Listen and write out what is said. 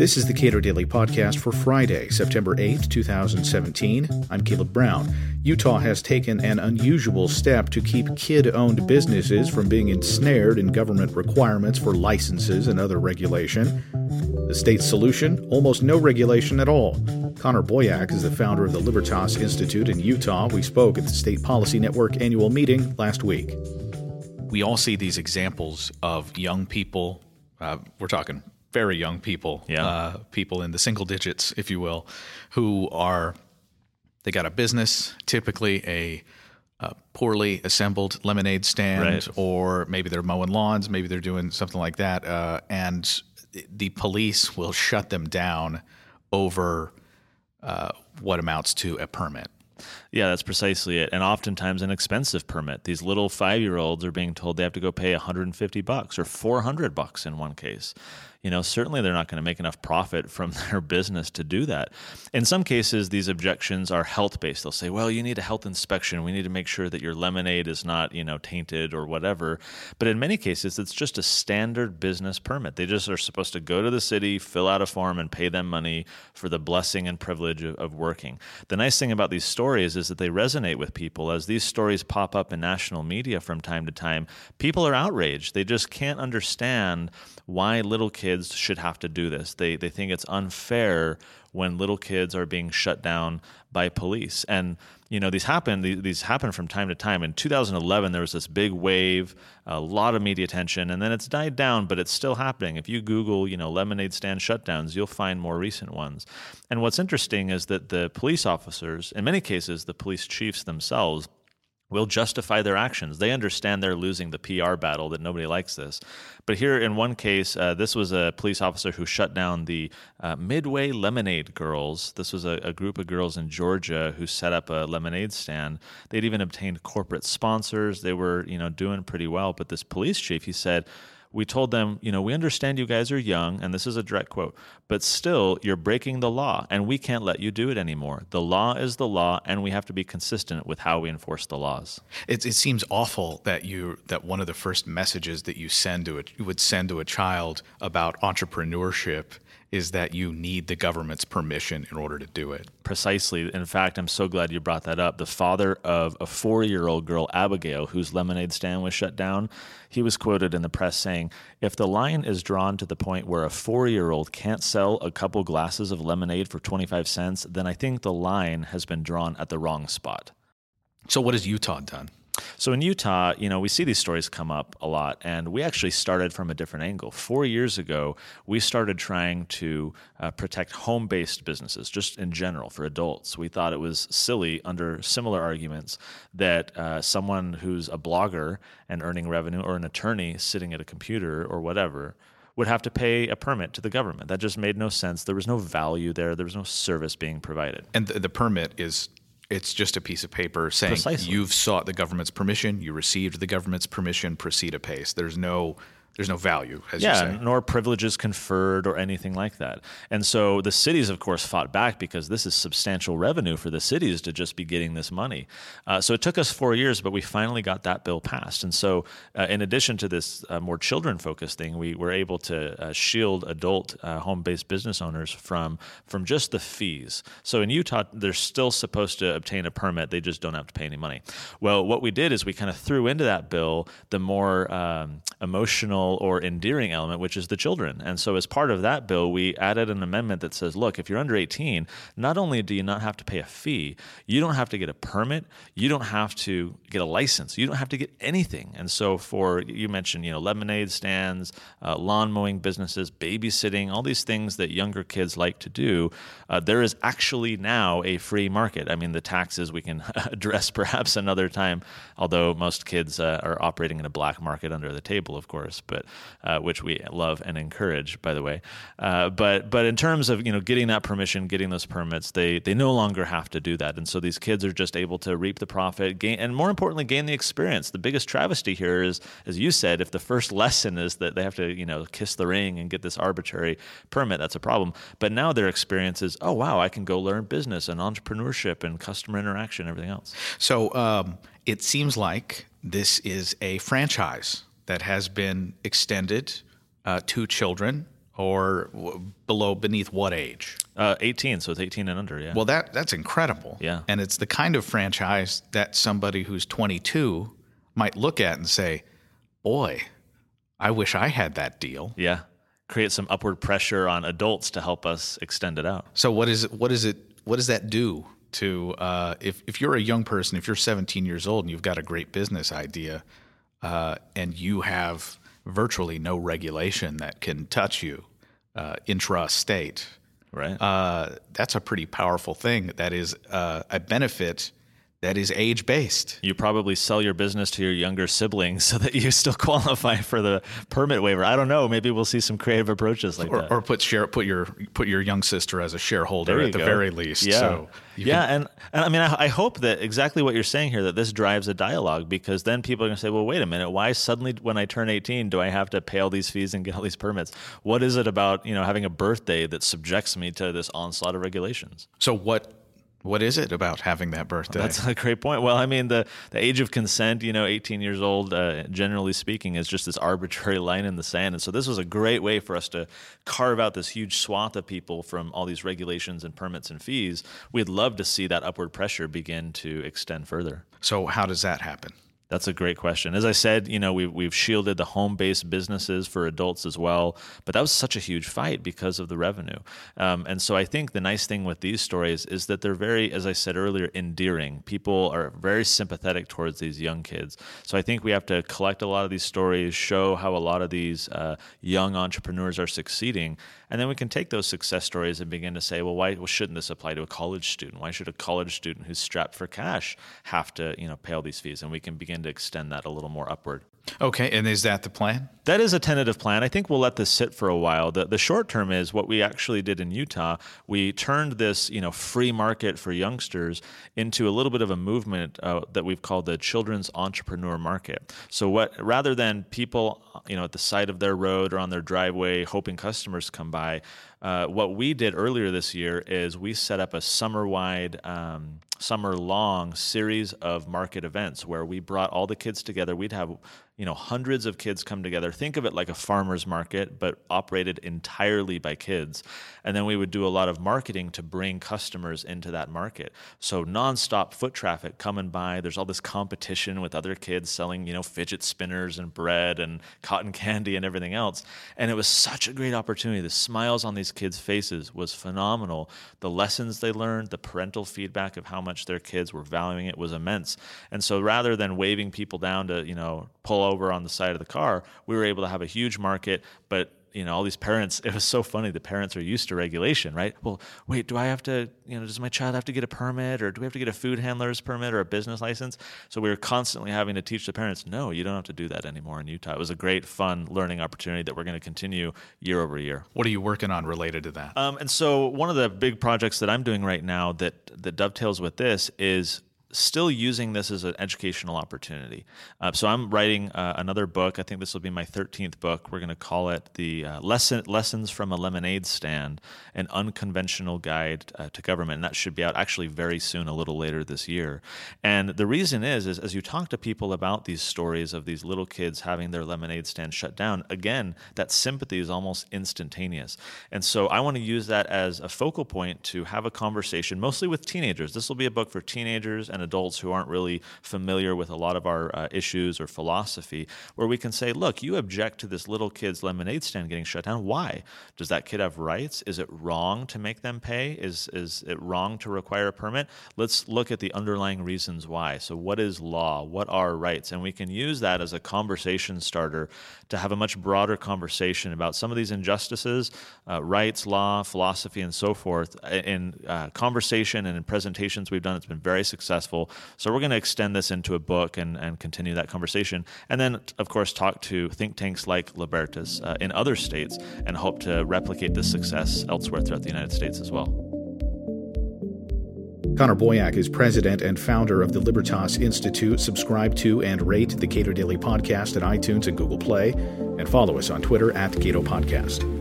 This is the Cato Daily Podcast for Friday, September 8, 2017. I'm Caleb Brown. Utah has taken an unusual step to keep kid owned businesses from being ensnared in government requirements for licenses and other regulation. The state's solution? Almost no regulation at all. Connor Boyack is the founder of the Libertas Institute in Utah. We spoke at the State Policy Network annual meeting last week. We all see these examples of young people. Uh, we're talking very young people, yeah. uh, people in the single digits, if you will, who are they got a business, typically a, a poorly assembled lemonade stand, right. or maybe they're mowing lawns, maybe they're doing something like that, uh, and the police will shut them down over uh, what amounts to a permit. Yeah, that's precisely it. And oftentimes an expensive permit. These little 5-year-olds are being told they have to go pay 150 bucks or 400 bucks in one case you know, certainly they're not going to make enough profit from their business to do that. In some cases, these objections are health based. They'll say, well, you need a health inspection. We need to make sure that your lemonade is not, you know, tainted or whatever. But in many cases, it's just a standard business permit. They just are supposed to go to the city, fill out a form, and pay them money for the blessing and privilege of, of working. The nice thing about these stories is that they resonate with people. As these stories pop up in national media from time to time, people are outraged. They just can't understand why little kids should have to do this. They, they think it's unfair when little kids are being shut down by police. And you know these happen these happen from time to time. In 2011, there was this big wave, a lot of media attention, and then it's died down, but it's still happening. If you Google, you know, lemonade stand shutdowns, you'll find more recent ones. And what's interesting is that the police officers, in many cases, the police chiefs themselves will justify their actions. They understand they're losing the PR battle, that nobody likes this. But here, in one case, uh, this was a police officer who shut down the uh, Midway Lemonade Girls. This was a, a, group of girls in Georgia who set up a lemonade stand. They'd even obtained corporate sponsors. They were, you know, doing pretty well. But this police chief, he said, we told them, you know, we understand you guys are young, and this is a direct quote, but still, you're breaking the law, and we can't let you do it anymore. The law is the law, and we have to be consistent with how we enforce the laws. It, it seems awful that you that one of the first messages that you send to a, you would send to a child about entrepreneurship is that you need the government's permission in order to do it. Precisely. In fact, I'm so glad you brought that up. The father of a four year old girl, Abigail, whose lemonade stand was shut down, he was quoted in the press saying, If the line is drawn to the point where a four year old can't sell a couple glasses of lemonade for 25 cents, then I think the line has been drawn at the wrong spot. So, what has Utah done? So in Utah, you know, we see these stories come up a lot, and we actually started from a different angle. Four years ago, we started trying to uh, protect home based businesses, just in general for adults. We thought it was silly, under similar arguments, that uh, someone who's a blogger and earning revenue or an attorney sitting at a computer or whatever would have to pay a permit to the government. That just made no sense. There was no value there. There was no service being provided. And the, the permit is it's just a piece of paper saying Precisely. you've sought the government's permission, you received the government's permission, proceed apace. There's no there's no value, as yeah, nor privileges conferred or anything like that. And so the cities, of course, fought back because this is substantial revenue for the cities to just be getting this money. Uh, so it took us four years, but we finally got that bill passed. And so, uh, in addition to this uh, more children focused thing, we were able to uh, shield adult uh, home based business owners from, from just the fees. So in Utah, they're still supposed to obtain a permit, they just don't have to pay any money. Well, what we did is we kind of threw into that bill the more um, emotional or endearing element, which is the children. And so, as part of that bill, we added an amendment that says, look, if you're under 18, not only do you not have to pay a fee, you don't have to get a permit, you don't have to get a license, you don't have to get anything. And so, for you mentioned, you know, lemonade stands, uh, lawn mowing businesses, babysitting, all these things that younger kids like to do, uh, there is actually now a free market. I mean, the taxes we can address perhaps another time, although most kids uh, are operating in a black market under the table, of course. But uh, which we love and encourage, by the way. Uh, but but in terms of you know getting that permission, getting those permits, they they no longer have to do that, and so these kids are just able to reap the profit, gain, and more importantly, gain the experience. The biggest travesty here is, as you said, if the first lesson is that they have to you know kiss the ring and get this arbitrary permit, that's a problem. But now their experience is, oh wow, I can go learn business and entrepreneurship and customer interaction, and everything else. So um, it seems like this is a franchise that has been extended uh, to children or w- below beneath what age? Uh, 18, so it's 18 and under, yeah. Well, that that's incredible. Yeah. And it's the kind of franchise that somebody who's 22 might look at and say, "Boy, I wish I had that deal." yeah. Create some upward pressure on adults to help us extend it out. So what is it? What is it? What does that do to uh, if if you're a young person, if you're 17 years old and you've got a great business idea, uh, and you have virtually no regulation that can touch you uh, intra-state, Right. uh, that's a pretty powerful thing. That is uh, a benefit that is age-based. you probably sell your business to your younger siblings so that you still qualify for the permit waiver. I don't know. Maybe we'll see some creative approaches like Or, that. or put share put your put your young sister as a shareholder at the go. very least. Yeah, So yeah, and, and I mean, I, I hope that exactly what you're saying here that this drives a dialogue because then people are going to say, well, wait a minute, why suddenly when I turn 18 do I have to pay all these fees and get all these permits? What is it about you know having a birthday that subjects me to this onslaught of regulations? So what what is it about having that birthday? That's a great point. Well, I mean, the, the age of consent, you know, 18 years old, uh, generally speaking, is just this arbitrary line in the sand. And so this was a great way for us to carve out this huge swath of people from all these regulations and permits and fees. We'd love to see that upward pressure begin to extend further. so how does that happen? That's a great question. As I said, you know, we've, we've shielded the home based businesses for adults as well, but that was such a huge fight because of the revenue. Um, and so I think the nice thing with these stories is that they're very, as I said earlier, endearing. People are very sympathetic towards these young kids. So I think we have to collect a lot of these stories, show how a lot of these uh, young entrepreneurs are succeeding, and then we can take those success stories and begin to say, well, why well, shouldn't this apply to a college student? Why should a college student who's strapped for cash have to, you know, pay all these fees? And we can begin to extend that a little more upward. Okay, and is that the plan? That is a tentative plan. I think we'll let this sit for a while. The, the short term is what we actually did in Utah. We turned this, you know, free market for youngsters into a little bit of a movement uh, that we've called the children's entrepreneur market. So what rather than people, you know, at the side of their road or on their driveway hoping customers come by, uh, what we did earlier this year is we set up a summer-wide, um, summer-long series of market events where we brought all the kids together. We'd have, you know, hundreds of kids come together. Think of it like a farmer's market, but operated entirely by kids. And then we would do a lot of marketing to bring customers into that market. So nonstop foot traffic coming by. There's all this competition with other kids selling, you know, fidget spinners and bread and cotton candy and everything else. And it was such a great opportunity. The smiles on these kids' faces was phenomenal. The lessons they learned, the parental feedback of how much their kids were valuing it was immense. And so rather than waving people down to, you know, pull over on the side of the car, we were able to have a huge market, but you know all these parents it was so funny the parents are used to regulation right? Well wait do i have to you know does my child have to get a permit or do we have to get a food handler's permit or a business license? So we were constantly having to teach the parents no you don't have to do that anymore in utah. It was a great fun learning opportunity that we're going to continue year over year. What are you working on related to that? um, and so one of the big projects that I'm doing right now that that dovetails with this is still using this as an educational opportunity. Uh, so I'm writing uh, another book. I think this will be my 13th book. We're going to call it the uh, lesson lessons from a lemonade stand, an unconventional guide uh, to government. And that should be out actually very soon, a little later this year. And the reason is, is as you talk to people about these stories of these little kids having their lemonade stand shut down, again, that sympathy is almost instantaneous. And so I want to use that as a focal point to have a conversation, mostly with teenagers. This will be a book for teenagers and adults who aren't really familiar with a lot of our uh, issues or philosophy, where we can say, look, you object to this little kid's lemonade stand getting shut down. Why? Does that kid have rights? Is it wrong to make them pay? Is, is it wrong to require a permit? Let's look at the underlying reasons why. So, what is law? What are rights? And we can use that as a conversation starter to have a much broader conversation about some of these injustices, uh, rights, law, philosophy, and so forth. In uh, conversation and in presentations we've done, it's been very successful. So, we're going to extend this into a book and, and continue that conversation. And then, of course, talk to think tanks like Libertas uh, in other states and hope to replicate this success elsewhere throughout the United States as well. Connor Boyack is president and founder of the Libertas Institute. Subscribe to and rate the Cato Daily Podcast at iTunes and Google Play, and follow us on Twitter at Cato Podcast.